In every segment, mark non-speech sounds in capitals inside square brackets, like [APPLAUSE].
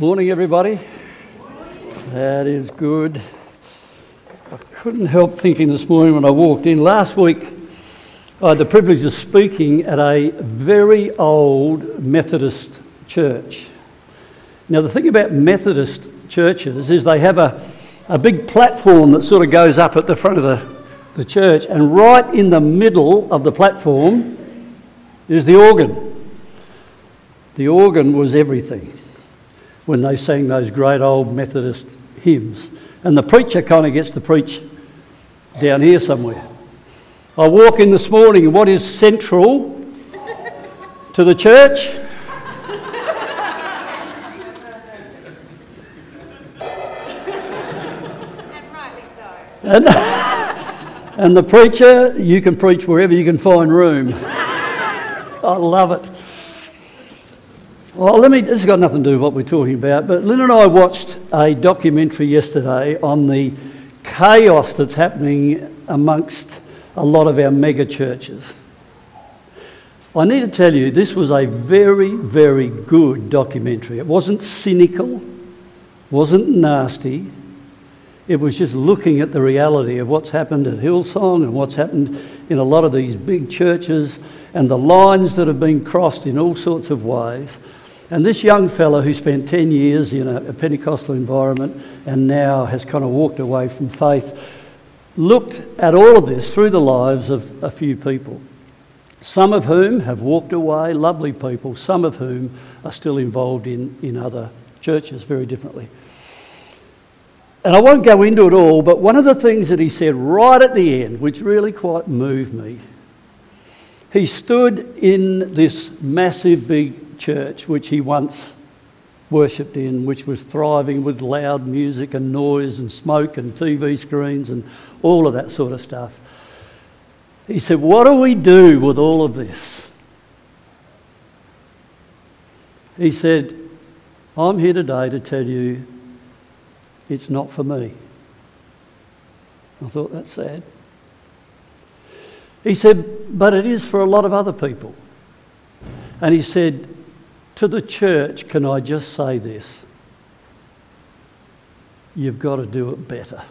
Morning, everybody. That is good. I couldn't help thinking this morning when I walked in. Last week, I had the privilege of speaking at a very old Methodist church. Now, the thing about Methodist churches is they have a, a big platform that sort of goes up at the front of the, the church, and right in the middle of the platform is the organ. The organ was everything when they sang those great old Methodist hymns. And the preacher kind of gets to preach down here somewhere. I walk in this morning, and what is central to the church? And, and the preacher, you can preach wherever you can find room. I love it. Well, let me, this has got nothing to do with what we're talking about, but Lynn and I watched a documentary yesterday on the chaos that's happening amongst a lot of our mega churches. I need to tell you, this was a very, very good documentary. It wasn't cynical, wasn't nasty. It was just looking at the reality of what's happened at Hillsong and what's happened in a lot of these big churches and the lines that have been crossed in all sorts of ways. And this young fellow who spent 10 years in a, a Pentecostal environment and now has kind of walked away from faith looked at all of this through the lives of a few people, some of whom have walked away, lovely people, some of whom are still involved in, in other churches very differently. And I won't go into it all, but one of the things that he said right at the end, which really quite moved me, he stood in this massive big church which he once worshipped in, which was thriving with loud music and noise and smoke and TV screens and all of that sort of stuff. He said, What do we do with all of this? He said, I'm here today to tell you it's not for me. I thought that's sad. He said, But it is for a lot of other people. And he said, to the church, can I just say this? You've got to do it better.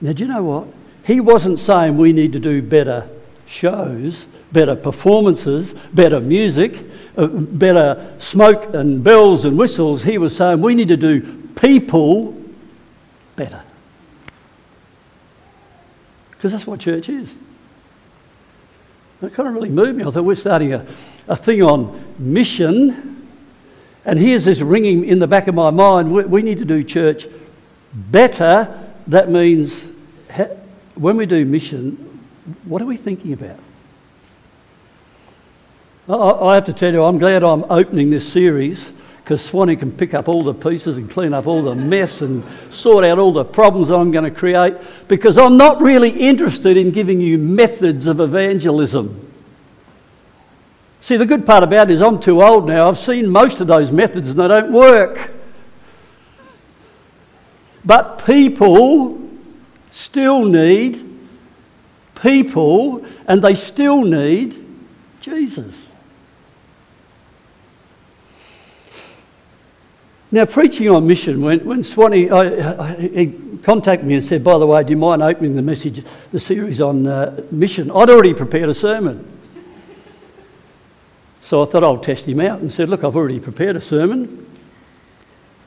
Now, do you know what? He wasn't saying we need to do better shows, better performances, better music, uh, better smoke and bells and whistles. He was saying we need to do people better. Because that's what church is. It kind of really moved me. I thought we're starting a, a thing on mission, and here's this ringing in the back of my mind we, we need to do church better. That means when we do mission, what are we thinking about? I, I have to tell you, I'm glad I'm opening this series because Swanee can pick up all the pieces and clean up all the mess and sort out all the problems I'm going to create because I'm not really interested in giving you methods of evangelism. See, the good part about it is I'm too old now. I've seen most of those methods and they don't work. But people still need people and they still need Jesus. Now, preaching on mission, when, when Swanee I, I, he contacted me and said, by the way, do you mind opening the message, the series on uh, mission? I'd already prepared a sermon. So I thought I'll test him out and said, Look, I've already prepared a sermon,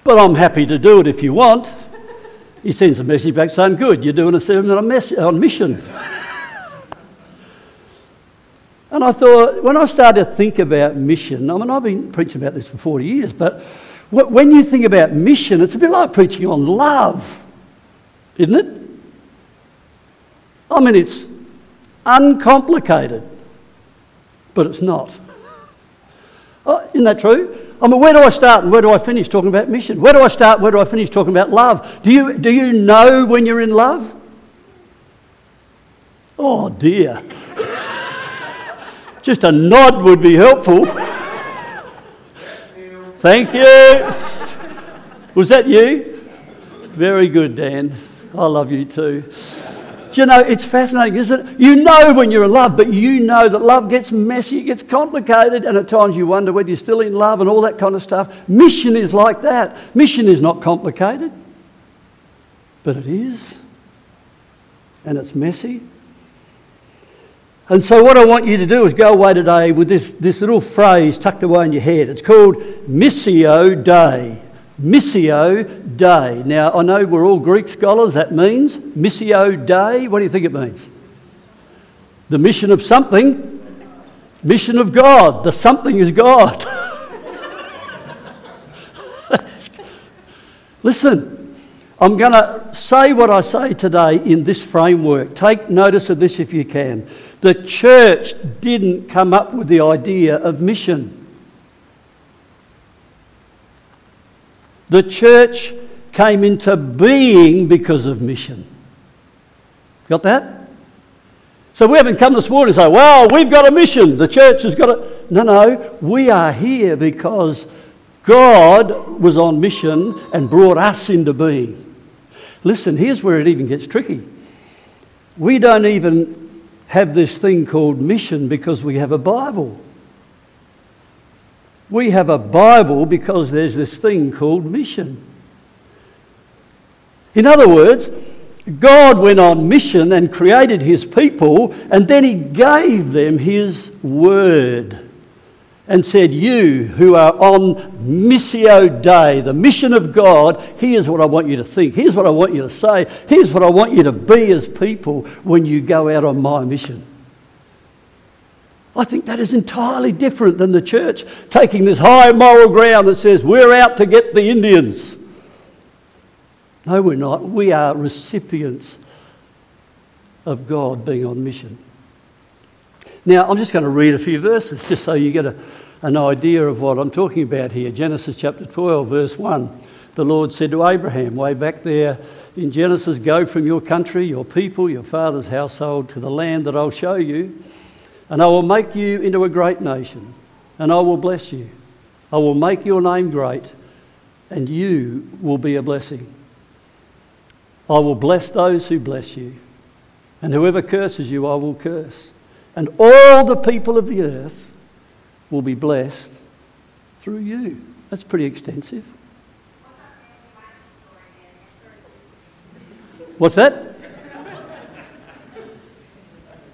but I'm happy to do it if you want. He sends a message back saying, Good, you're doing a sermon on, on mission. and I thought, when I started to think about mission, I mean, I've been preaching about this for 40 years, but when you think about mission, it's a bit like preaching on love, isn't it? I mean, it's uncomplicated, but it's not. Oh, isn't that true? I mean, where do I start and where do I finish talking about mission? Where do I start? Where do I finish talking about love? Do you, do you know when you're in love? Oh dear. [LAUGHS] Just a nod would be helpful. Thank you. Was that you? Very good, Dan. I love you too. You know, it's fascinating, isn't it? You know when you're in love, but you know that love gets messy, it gets complicated, and at times you wonder whether you're still in love and all that kind of stuff. Mission is like that. Mission is not complicated, but it is. And it's messy. And so, what I want you to do is go away today with this, this little phrase tucked away in your head. It's called Missio Dei. Missio Dei. Now, I know we're all Greek scholars, that means Missio Dei. What do you think it means? The mission of something. Mission of God. The something is God. [LAUGHS] Listen, I'm going to say what I say today in this framework. Take notice of this if you can. The church didn't come up with the idea of mission. The church came into being because of mission. Got that? So we haven't come this morning and say, well, we've got a mission. The church has got a. No, no. We are here because God was on mission and brought us into being. Listen, here's where it even gets tricky. We don't even have this thing called mission because we have a Bible. We have a Bible because there's this thing called mission. In other words, God went on mission and created his people, and then he gave them his word and said, You who are on Missio Dei, the mission of God, here's what I want you to think. Here's what I want you to say. Here's what I want you to be as people when you go out on my mission. I think that is entirely different than the church taking this high moral ground that says we're out to get the Indians. No, we're not. We are recipients of God being on mission. Now, I'm just going to read a few verses just so you get a, an idea of what I'm talking about here. Genesis chapter 12, verse 1. The Lord said to Abraham, way back there in Genesis, Go from your country, your people, your father's household to the land that I'll show you and I will make you into a great nation, and I will bless you. I will make your name great, and you will be a blessing. I will bless those who bless you, and whoever curses you, I will curse. And all the people of the earth will be blessed through you. That's pretty extensive. What's that?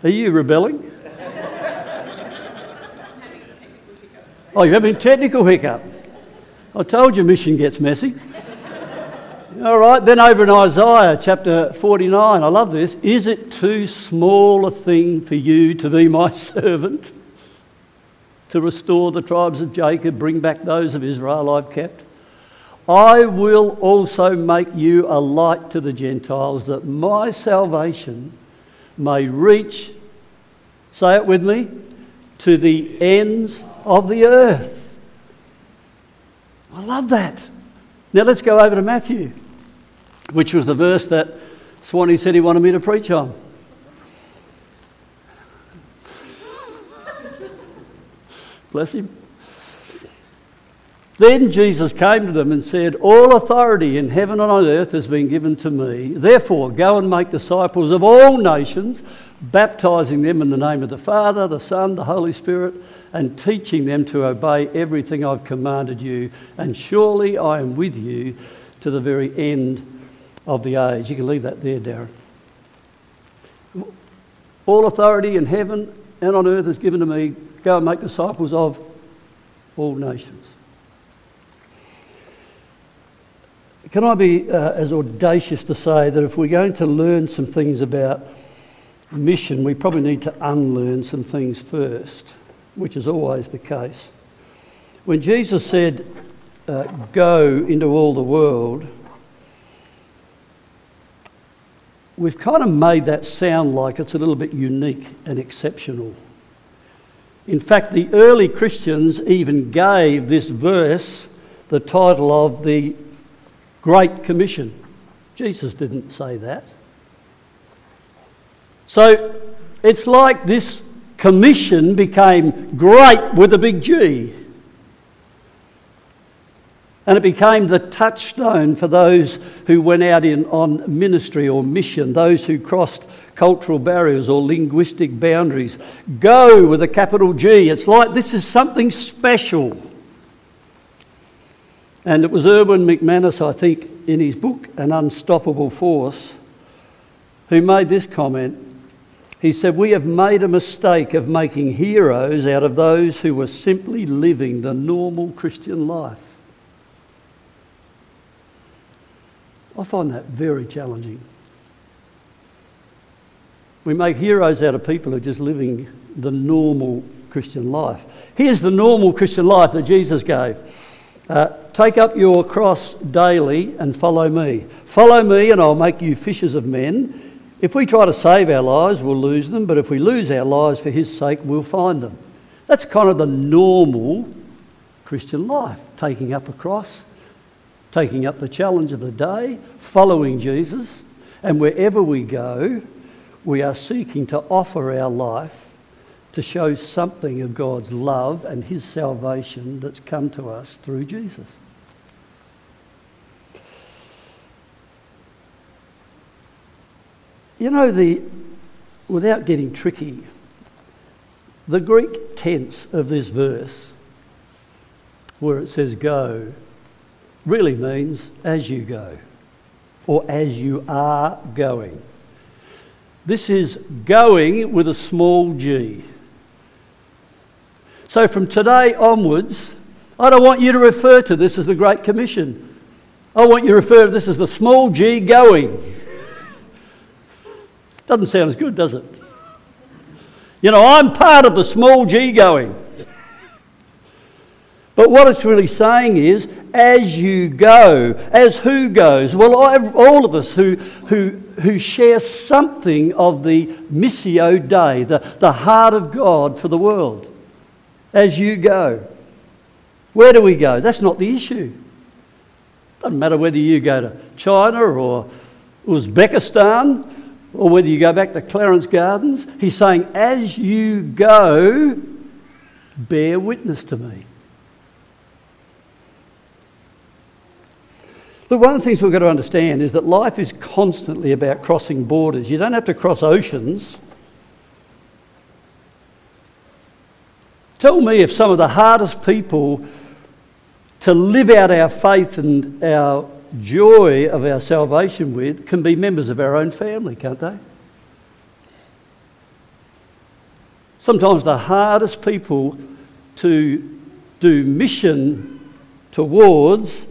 Are you rebelling? Oh, you're having technical hiccup. I told you mission gets messy. All right, then over in Isaiah chapter 49, I love this. Is it too small a thing for you to be my [LAUGHS] servant? To restore the tribes of Jacob, bring back those of Israel I've kept? I will also make you a light to the Gentiles, that my salvation may reach, say it with me, to the ends of the earth. I love that. Now let's go over to Matthew, which was the verse that Swanee said he wanted me to preach on. Bless him. Then Jesus came to them and said, All authority in heaven and on earth has been given to me. Therefore, go and make disciples of all nations, baptizing them in the name of the Father, the Son, the Holy Spirit and teaching them to obey everything I've commanded you. And surely I am with you to the very end of the age. You can leave that there, Darren. All authority in heaven and on earth is given to me. Go and make disciples of all nations. Can I be uh, as audacious to say that if we're going to learn some things about mission, we probably need to unlearn some things first? which is always the case. When Jesus said, uh, Go into all the world, we've kind of made that sound like it's a little bit unique and exceptional. In fact, the early Christians even gave this verse the title of the Great Commission. Jesus didn't say that. So it's like this commission became great with a big G. And it became the touchstone for those who went out in, on ministry or mission, those who crossed cultural barriers or linguistic boundaries. Go with a capital G. It's like this is something special. And it was Erwin McManus, I think, in his book, An Unstoppable Force, who made this comment. He said, We have made a mistake of making heroes out of those who were simply living the normal Christian life. I find that very challenging. We make heroes out of people who are just living the normal Christian life. Here's the normal Christian life that Jesus gave uh, Take up your cross daily and follow me. Follow me, and I'll make you fishers of men. If we try to save our lives, we'll lose them, but if we lose our lives for his sake, we'll find them. That's kind of the normal Christian life taking up a cross, taking up the challenge of the day, following Jesus, and wherever we go, we are seeking to offer our life to show something of God's love and His salvation that's come to us through Jesus. You know, the, without getting tricky, the Greek tense of this verse, where it says go, really means as you go, or as you are going. This is going with a small g. So from today onwards, I don't want you to refer to this as the Great Commission. I want you to refer to this as the small g going. Doesn't sound as good, does it? You know, I'm part of the small g going. But what it's really saying is, as you go, as who goes? Well, all of us who, who, who share something of the Missio Dei, the, the heart of God for the world. As you go. Where do we go? That's not the issue. Doesn't matter whether you go to China or Uzbekistan or whether you go back to Clarence Gardens. He's saying, as you go, bear witness to me. Look, one of the things we've got to understand is that life is constantly about crossing borders. You don't have to cross oceans. Tell me if some of the hardest people to live out our faith and our joy of our salvation with can be members of our own family, can't they? Sometimes the hardest people to do mission towards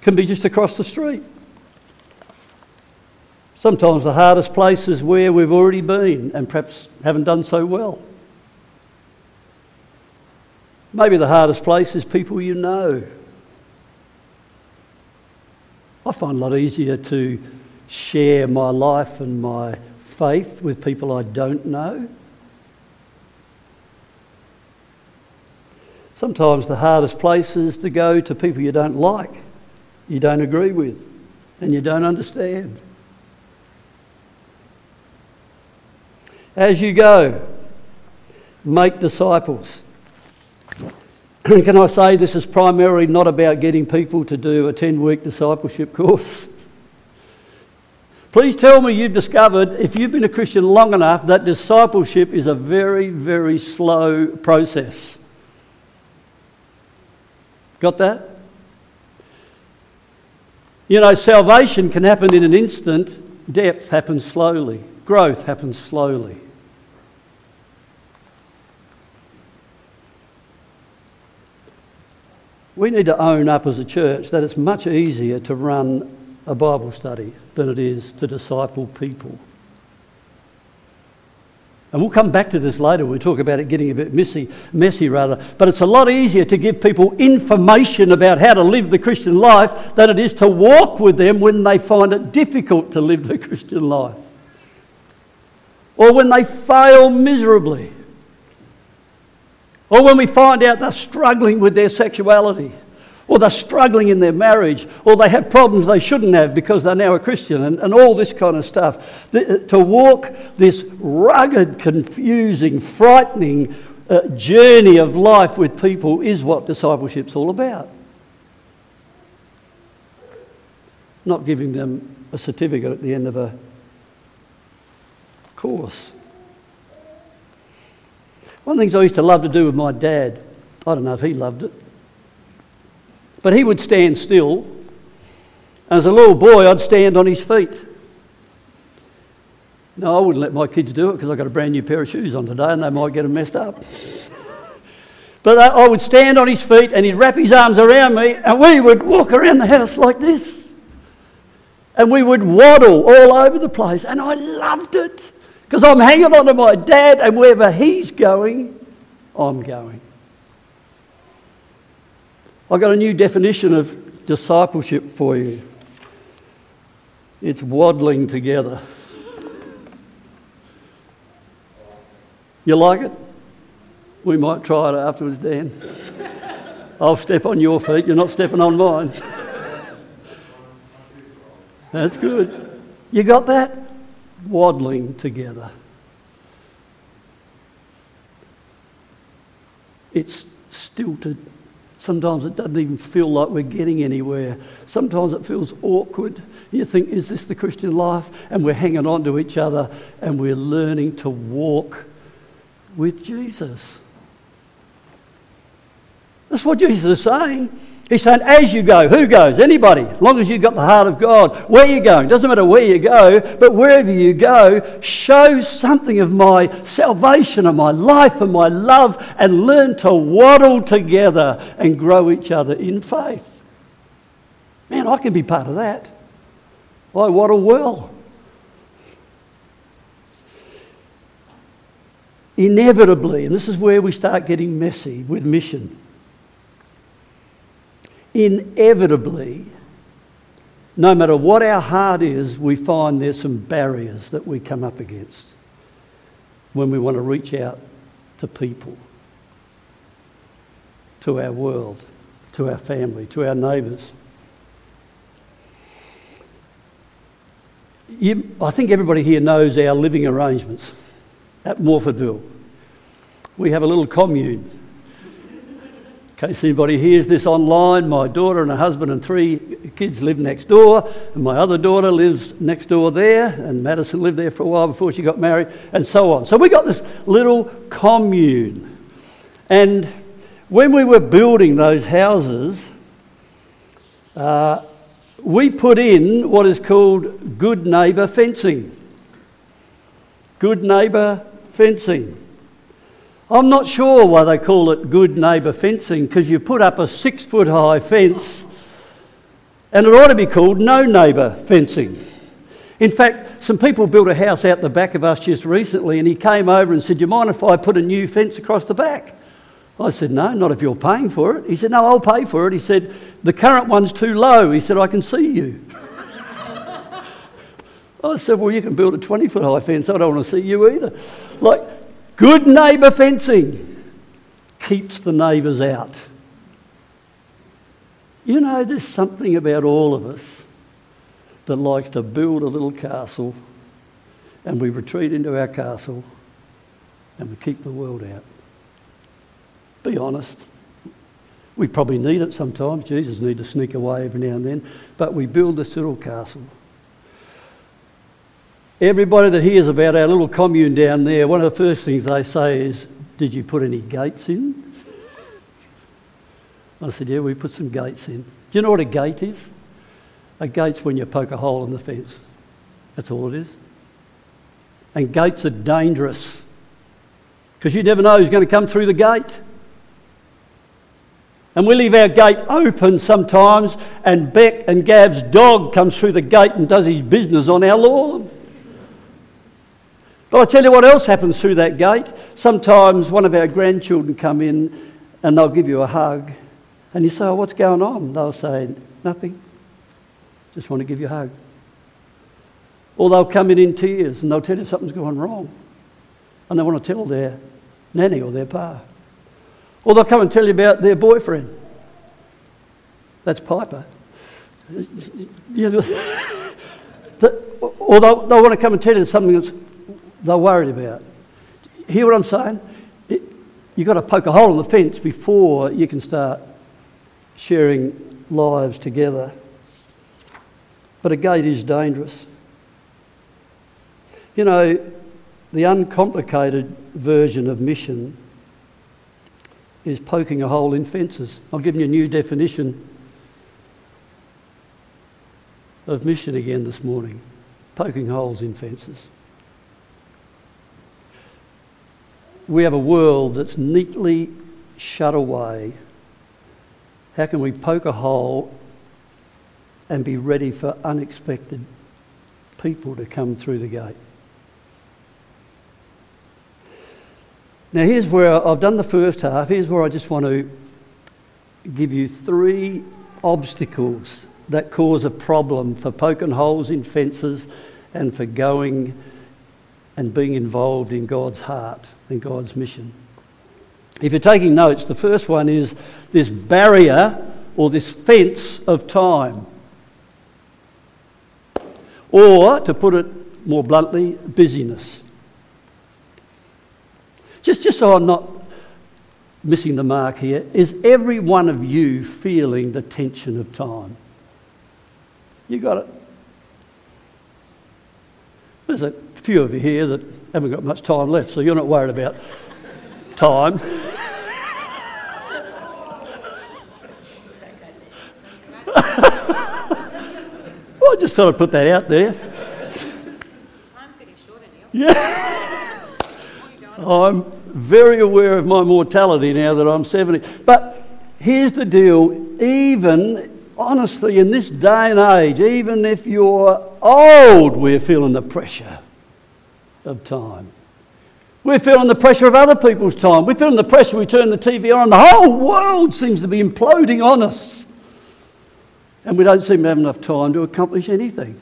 can be just across the street. Sometimes the hardest place is where we've already been and perhaps haven't done so well. Maybe the hardest place is people you know. I find a lot easier to share my life and my faith with people I don't know. Sometimes the hardest place is to go to people you don't like you don't agree with and you don't understand. As you go, make disciples. Can I say this is primarily not about getting people to do a 10 week discipleship course? Please tell me you've discovered, if you've been a Christian long enough, that discipleship is a very, very slow process. Got that? You know, salvation can happen in an instant, depth happens slowly, growth happens slowly. We need to own up as a church that it's much easier to run a Bible study than it is to disciple people. And we'll come back to this later. when We'll talk about it getting a bit messy, messy rather. But it's a lot easier to give people information about how to live the Christian life than it is to walk with them when they find it difficult to live the Christian life. Or when they fail miserably. Or when we find out they're struggling with their sexuality or they're struggling in their marriage, or they have problems they shouldn't have because they're now a Christian, and, and all this kind of stuff. The, to walk this rugged, confusing, frightening uh, journey of life with people is what discipleship's all about. not giving them a certificate at the end of a course. One of the things I used to love to do with my dad, I don't know if he loved it, but he would stand still. And as a little boy, I'd stand on his feet. No, I wouldn't let my kids do it because I've got a brand new pair of shoes on today and they might get them messed up. [LAUGHS] but I would stand on his feet and he'd wrap his arms around me and we would walk around the house like this. And we would waddle all over the place. And I loved it because I'm hanging on to my dad and wherever he's going, I'm going. I've got a new definition of discipleship for you it's waddling together. You like it? We might try it afterwards, Dan. I'll step on your feet, you're not stepping on mine. That's good. You got that? Waddling together. It's stilted. Sometimes it doesn't even feel like we're getting anywhere. Sometimes it feels awkward. You think, is this the Christian life? And we're hanging on to each other and we're learning to walk with Jesus. That's what Jesus is saying. He's saying, as you go, who goes? Anybody, as long as you've got the heart of God. Where you going? Doesn't matter where you go, but wherever you go, show something of my salvation and my life and my love and learn to waddle together and grow each other in faith. Man, I can be part of that. I waddle well. inevitably, and this is where we start getting messy with mission, inevitably, no matter what our heart is, we find there's some barriers that we come up against when we want to reach out to people, to our world, to our family, to our neighbours. I think everybody here knows our living arrangements at Morphettville. We have a little commune. In case anybody hears this online, my daughter and her husband and three kids live next door, and my other daughter lives next door there, and Madison lived there for a while before she got married, and so on. So we got this little commune. And when we were building those houses, uh, we put in what is called good neighbour fencing. Good neighbour fencing. I'm not sure why they call it good neighbour fencing because you put up a six foot high fence and it ought to be called no neighbour fencing. In fact, some people built a house out the back of us just recently and he came over and said, Do you mind if I put a new fence across the back? I said, No, not if you're paying for it. He said, No, I'll pay for it. He said, The current one's too low. He said, I can see you. [LAUGHS] I said, Well, you can build a 20 foot high fence. I don't want to see you either. Like, good neighbour fencing keeps the neighbours out. You know, there's something about all of us that likes to build a little castle and we retreat into our castle and we keep the world out. Be honest. We probably need it sometimes. Jesus needs to sneak away every now and then. But we build this little castle. Everybody that hears about our little commune down there, one of the first things they say is, Did you put any gates in? I said, Yeah, we put some gates in. Do you know what a gate is? A gate's when you poke a hole in the fence. That's all it is. And gates are dangerous because you never know who's going to come through the gate. And we leave our gate open sometimes, and Beck and Gab's dog comes through the gate and does his business on our lawn. But I tell you what else happens through that gate. Sometimes one of our grandchildren come in and they'll give you a hug. And you say, oh, what's going on? They'll say, nothing. Just want to give you a hug. Or they'll come in in tears and they'll tell you something's gone wrong. And they want to tell their nanny or their pa. Or they'll come and tell you about their boyfriend. That's Piper. [LAUGHS] You know, [LAUGHS] or they'll, they'll want to come and tell you something that's they're worried about. Hear what I'm saying? It, you've got to poke a hole in the fence before you can start sharing lives together. But a gate is dangerous. You know, the uncomplicated version of mission is poking a hole in fences. I'll give you a new definition of mission again this morning poking holes in fences. We have a world that's neatly shut away. How can we poke a hole and be ready for unexpected people to come through the gate? Now, here's where I've done the first half. Here's where I just want to give you three obstacles that cause a problem for poking holes in fences and for going and being involved in God's heart and God's mission. If you're taking notes, the first one is this barrier or this fence of time. Or, to put it more bluntly, busyness. Just, just so I'm not missing the mark here, is every one of you feeling the tension of time? You got it. A few of you here that haven't got much time left, so you're not worried about time. [LAUGHS] well, I just thought I'd put that out there. Time's getting shorter, Neil. Yeah. I'm very aware of my mortality now that I'm 70. But here's the deal even honestly, in this day and age, even if you're old, we're feeling the pressure of time. We're feeling the pressure of other people's time. We're feeling the pressure. We turn the TV on, the whole world seems to be imploding on us. And we don't seem to have enough time to accomplish anything,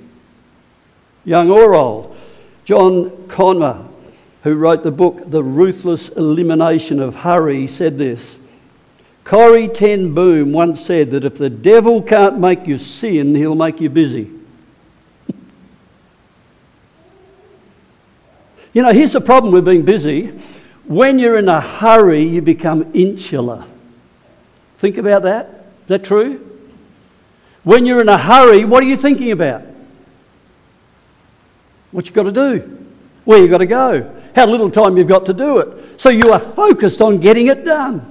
young or old. John Comer, who wrote the book The Ruthless Elimination of Hurry, said this Corrie Ten Boom once said that if the devil can't make you sin, he'll make you busy. You know, here's the problem with being busy. When you're in a hurry, you become insular. Think about that. Is that true? When you're in a hurry, what are you thinking about? What you've got to do, where you've got to go, how little time you've got to do it. So you are focused on getting it done.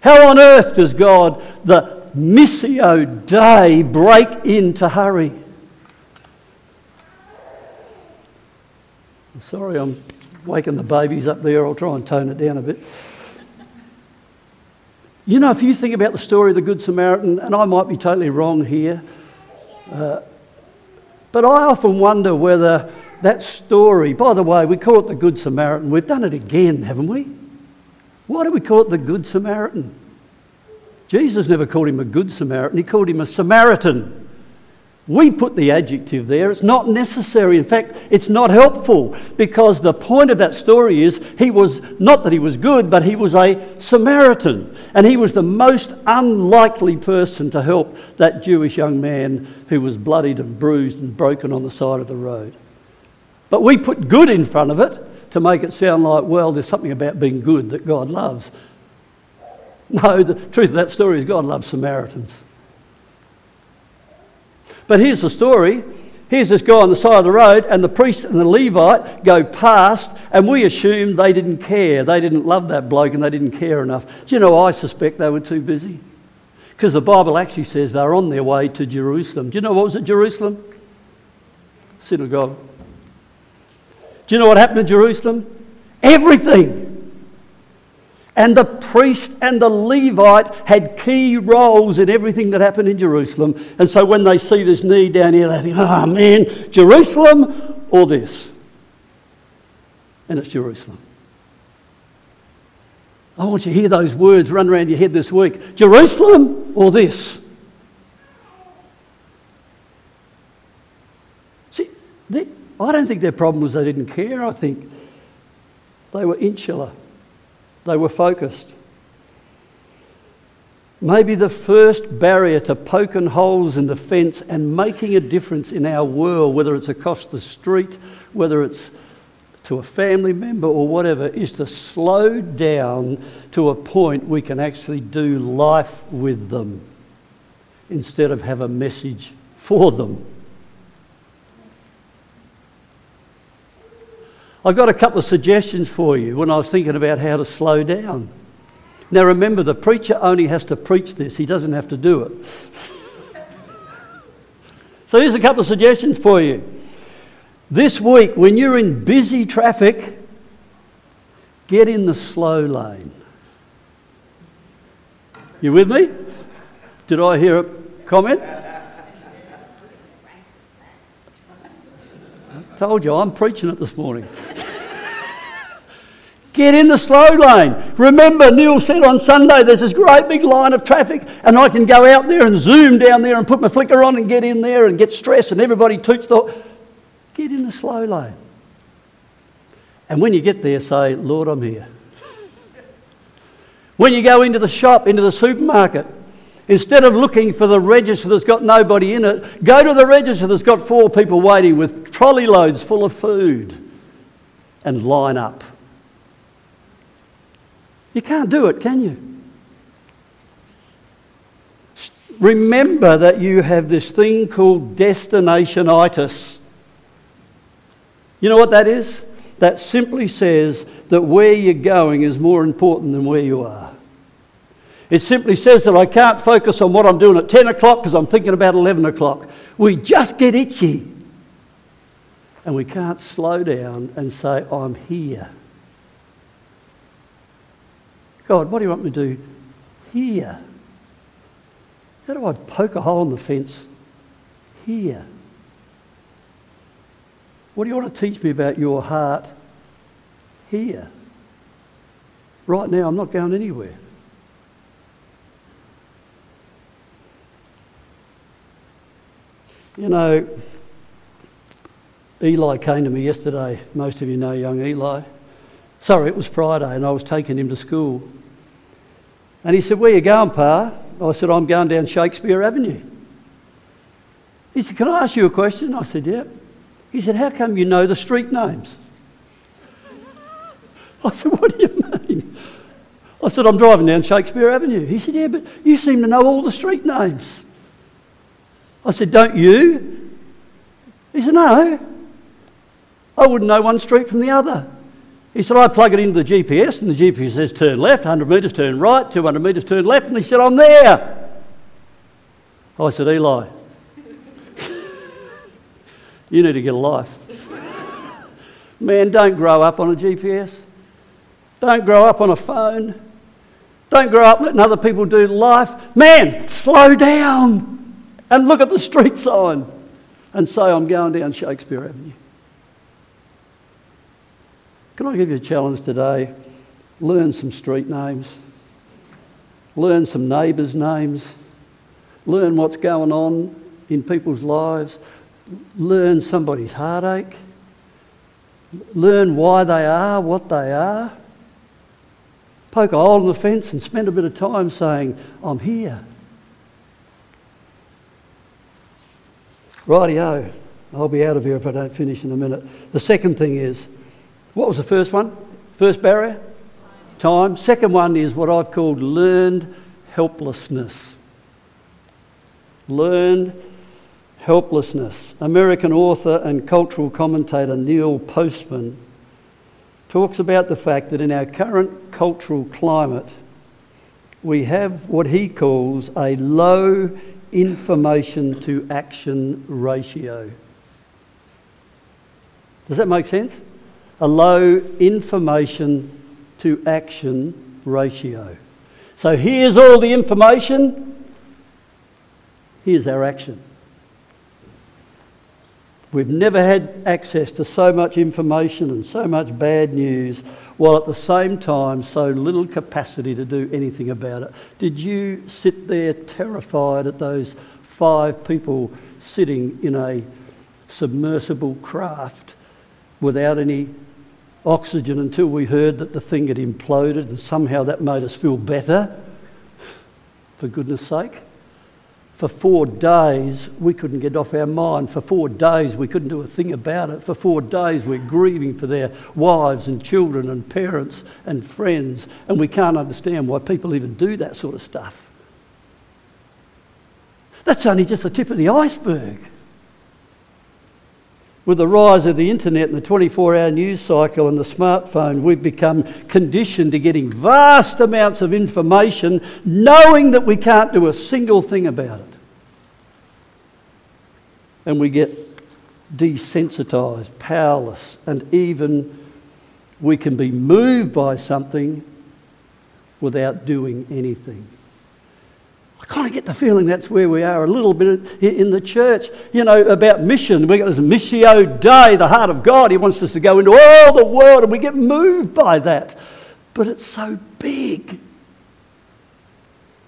How on earth does God, the Missio Dei, break into hurry? Sorry, I'm waking the babies up there. I'll try and tone it down a bit. You know, if you think about the story of the Good Samaritan, and I might be totally wrong here, uh, but I often wonder whether that story, by the way, we call it the Good Samaritan. We've done it again, haven't we? Why do we call it the Good Samaritan? Jesus never called him a Good Samaritan, he called him a Samaritan. We put the adjective there. It's not necessary. In fact, it's not helpful because the point of that story is he was not that he was good, but he was a Samaritan. And he was the most unlikely person to help that Jewish young man who was bloodied and bruised and broken on the side of the road. But we put good in front of it to make it sound like, well, there's something about being good that God loves. No, the truth of that story is God loves Samaritans. But here's the story. Here's this guy on the side of the road, and the priest and the Levite go past, and we assume they didn't care. They didn't love that bloke and they didn't care enough. Do you know, I suspect they were too busy. Because the Bible actually says they're on their way to Jerusalem. Do you know what was at Jerusalem? Synagogue. Do you know what happened in Jerusalem? Everything. And the priest and the Levite had key roles in everything that happened in Jerusalem. And so when they see this knee down here, they think, oh man, Jerusalem or this? And it's Jerusalem. I want you to hear those words run around your head this week Jerusalem or this? See, they, I don't think their problem was they didn't care. I think they were insular, they were focused. Maybe the first barrier to poking holes in the fence and making a difference in our world, whether it's across the street, whether it's to a family member or whatever, is to slow down to a point we can actually do life with them. instead of have a message for them. I've got a couple of suggestions for you when I was thinking about how to slow down. Now remember, the preacher only has to preach this, he doesn't have to do it. so here's a couple of suggestions for you. This week, when you're in busy traffic, get in the slow lane. You with me? Did I hear a comment? Told you, I'm preaching it this morning. Get in the slow lane. Remember, Neil said on Sunday there's this great big line of traffic, and I can go out there and zoom down there and put my flicker on and get in there and get stressed, and everybody toots the. Get in the slow lane. And when you get there, say, Lord, I'm here. when you go into the shop, into the supermarket, instead of looking for the register that's got nobody in it, go to the register that's got four people waiting with trolley loads full of food and line up. You can't do it, can you? Remember that you have this thing called destinationitis. You know what that is? That simply says that where you're going is more important than where you are. It simply says that I can't focus on what I'm doing at 10 o'clock because I'm thinking about 11 o'clock. We just get itchy. And we can't slow down and say, I'm here. God, what do you want me to do here? How do I poke a hole in the fence here? What do you want to teach me about your heart here? Right now, I'm not going anywhere. You know, Eli came to me yesterday. Most of you know young Eli. Sorry, it was Friday, and I was taking him to school. And he said, Where you going, Pa? I said, I'm going down Shakespeare Avenue. He said, Can I ask you a question? I said, Yep. He said, How come you know the street names? [LAUGHS] I said, What do you mean? I said, I'm driving down Shakespeare Avenue. He said, Yeah, but you seem to know all the street names. I said, Don't you? He said, No. I wouldn't know one street from the other. He said, I plug it into the GPS, and the GPS says turn left, 100 metres, turn right, 200 metres, turn left. And he said, I'm there. I said, Eli, [LAUGHS] you need to get a life. Man, don't grow up on a GPS. Don't grow up on a phone. Don't grow up letting other people do life. Man, slow down and look at the street sign and say, I'm going down Shakespeare Avenue. Can I give you a challenge today? Learn some street names, learn some neighbours' names, learn what's going on in people's lives, learn somebody's heartache, learn why they are what they are. Poke a hole in the fence and spend a bit of time saying, I'm here. Rightio, I'll be out of here if I don't finish in a minute. The second thing is, what was the first one? First barrier? Time. Second one is what I've called learned helplessness. Learned helplessness. American author and cultural commentator Neil Postman talks about the fact that in our current cultural climate, we have what he calls a low information to action ratio. Does that make sense? a low information to action ratio. So here's all the information, here's our action. We've never had access to so much information and so much bad news, while at the same time, so little capacity to do anything about it. Did you sit there terrified at those five people sitting in a submersible craft without any oxygen until we heard that the thing had imploded and somehow that made us feel better. For goodness sake. For four days, we couldn't get off our mind. For four days, we couldn't do a thing about it. For four days, we're grieving for their wives and children and parents and friends, and we can't understand why people even do that sort of stuff. That's only just the tip of the iceberg. With the rise of the internet and the 24 hour news cycle and the smartphone, we've become conditioned to getting vast amounts of information, knowing that we can't do a single thing about it. And we get desensitised, powerless, and even we can be moved by something without doing anything. Kind of get the feeling that's where we are a little bit in the church. You know, about mission. We've got this Missio Dei, the heart of God. He wants us to go into all the world, and we get moved by that. But it's so big.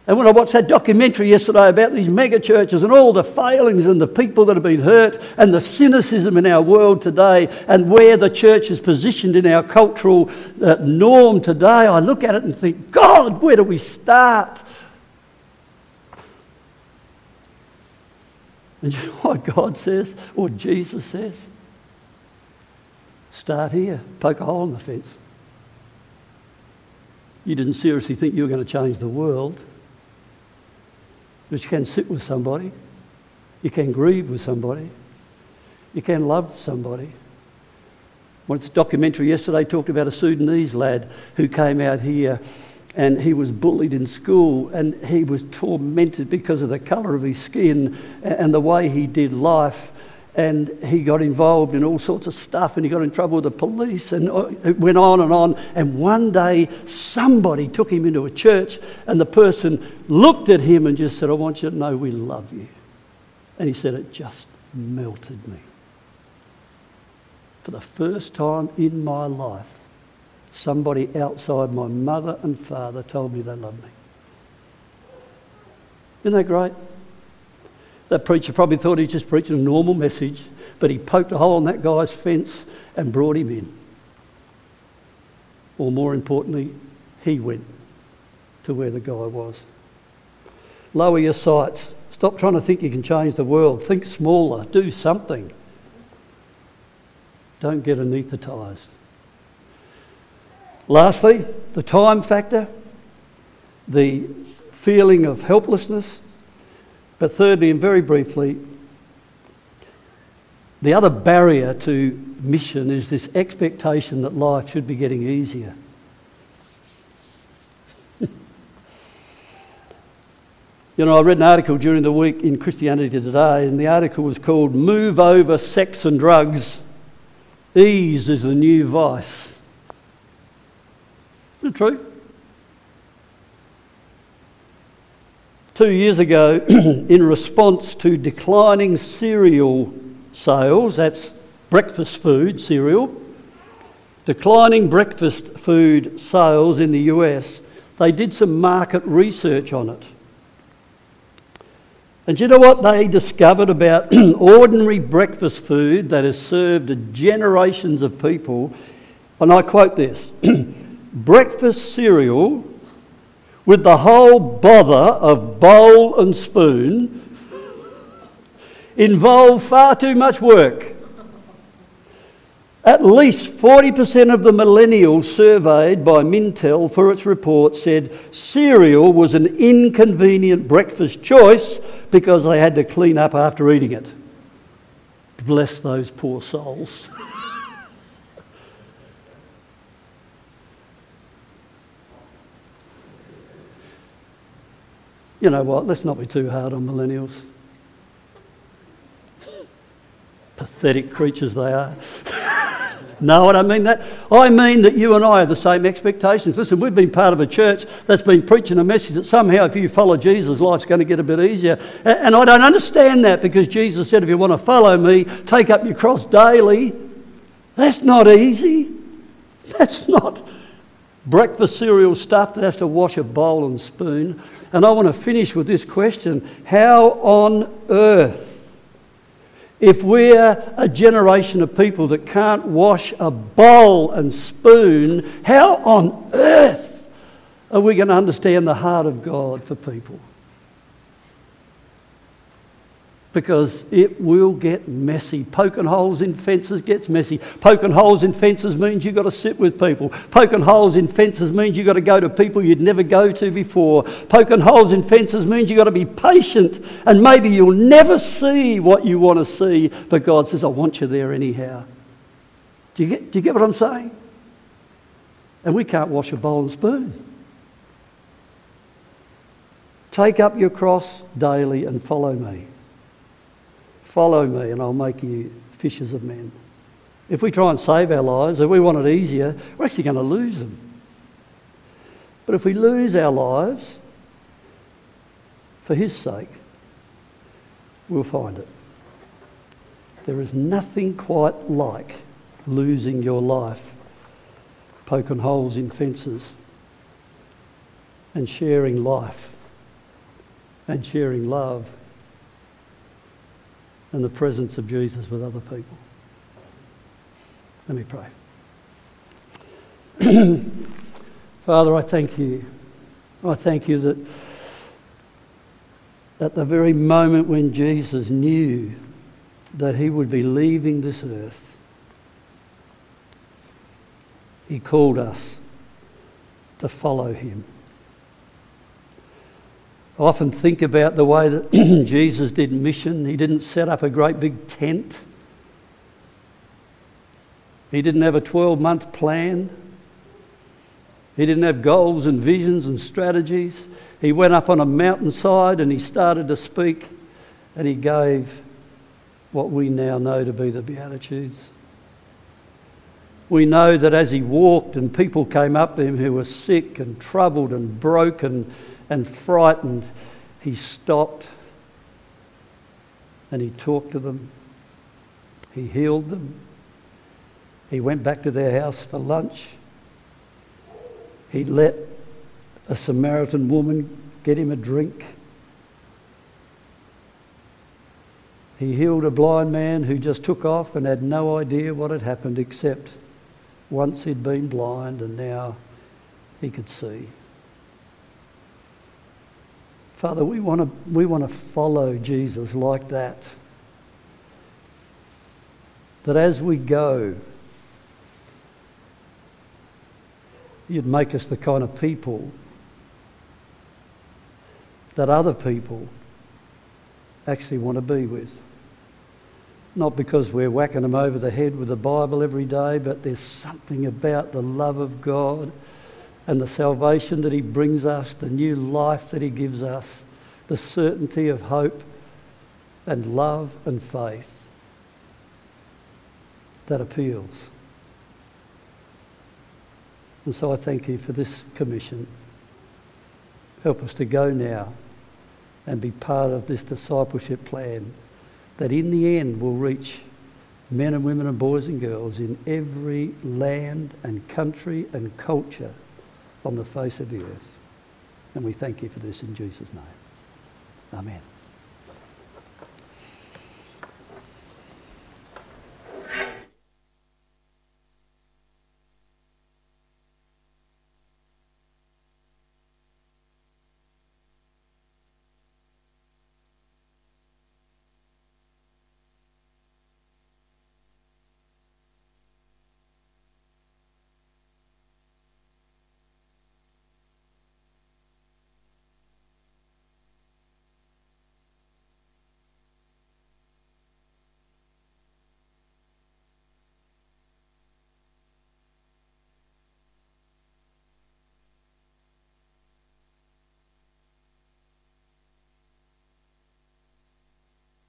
And when I watched that documentary yesterday about these mega churches and all the failings and the people that have been hurt and the cynicism in our world today and where the church is positioned in our cultural uh, norm today, I look at it and think, God, where do we start? [LAUGHS] And you know what God says, or Jesus says? Start here, poke a hole in the fence. You didn't seriously think you were going to change the world, but you can sit with somebody, you can grieve with somebody, you can love somebody. Once documentary yesterday talked about a Sudanese lad who came out here and he was bullied in school and he was tormented because of the colour of his skin and the way he did life. And he got involved in all sorts of stuff and he got in trouble with the police and uh, it went on and on. And one day, somebody took him into a church and the person looked at him and just said, I want you to know we love you. And he said, It just melted me. For the first time in my life, somebody outside my mother and father told me they loved me. Isn't that great? That preacher probably thought he was just preaching a normal message, but he poked a hole in that guy's fence and brought him in. Or more importantly, he went to where the guy was. Lower your sights. Stop trying to think you can change the world. Think smaller. Do something. Don't get anaesthetised. Lastly, the time factor, the feeling of helplessness. But thirdly, and very briefly, the other barrier to mission is this expectation that life should be getting easier. [LAUGHS] you know, I read an article during the week in Christianity Today, and the article was called Move Over Sex and Drugs. Ease is the new vice. Is it true? Two years ago, [CLEARS THROAT] in response to declining cereal sales, that's breakfast food, cereal, declining breakfast food sales in the US, they did some market research on it. And you know what they discovered about [CLEARS THROAT] ordinary breakfast food that has served generations of people? And I quote this [CLEARS THROAT] breakfast cereal with the whole bother of bowl and spoon involved far too much work. At least 40% of the millennials surveyed by Mintel for its report said cereal was an inconvenient breakfast choice because they had to clean up after eating it. Bless those poor souls. [LAUGHS] You know what? Let's not be too hard on millennials. [LAUGHS] Pathetic creatures they are. [LAUGHS] no, I don't mean that. I mean that you and I have the same expectations. Listen, we've been part of a church that's been preaching a message that somehow if you follow Jesus, life's going to get a bit easier. And I don't understand that because Jesus said, if you want to follow me, take up your cross daily. That's not easy. That's not breakfast cereal stuff that has to wash a bowl and spoon. And I want to finish with this question How on earth, if we're a generation of people that can't wash a bowl and spoon, how on earth are we going to understand the heart of God for people? Because it will get messy. Poking holes in fences gets messy. Poking holes in fences means you've got to sit with people. Poking holes in fences means you've got to go to people you'd never go to before. Poking holes in fences means you've got to be patient and maybe you'll never see what you want to see, but God says, I want you there anyhow. Do you get, do you get what I'm saying? And we can't wash a bowl and spoon. Take up your cross daily and follow me. Follow me, and I'll make you fishers of men. If we try and save our lives, if we want it easier, we're actually going to lose them. But if we lose our lives for His sake, we'll find it. There is nothing quite like losing your life, poking holes in fences, and sharing life and sharing love and the presence of Jesus with other people. Let me pray. [CLEARS THROAT] Father, I thank you. I thank you that at the very moment when Jesus knew that he would be leaving this earth, he called us to follow him. I often think about the way that [CLEARS THROAT] Jesus did mission. He didn't set up a great big tent. He didn't have a 12 month plan. He didn't have goals and visions and strategies. He went up on a mountainside and he started to speak and he gave what we now know to be the Beatitudes. We know that as he walked and people came up to him who were sick and troubled and broken and frightened, he stopped and he talked to them. He healed them. He went back to their house for lunch. He let a Samaritan woman get him a drink. He healed a blind man who just took off and had no idea what had happened except once he'd been blind and now he could see. Father, we want to, we want to follow Jesus like that. That as we go, you'd make us the kind of people that other people actually want to be with. Not because we're whacking them over the head with the Bible every day, but there's something about the love of God and the salvation that He brings us, the new life that He gives us, the certainty of hope and love and faith that appeals. And so I thank you for this commission. Help us to go now and be part of this discipleship plan that in the end will reach men and women and boys and girls in every land and country and culture on the face of the earth. And we thank you for this in Jesus' name. Amen.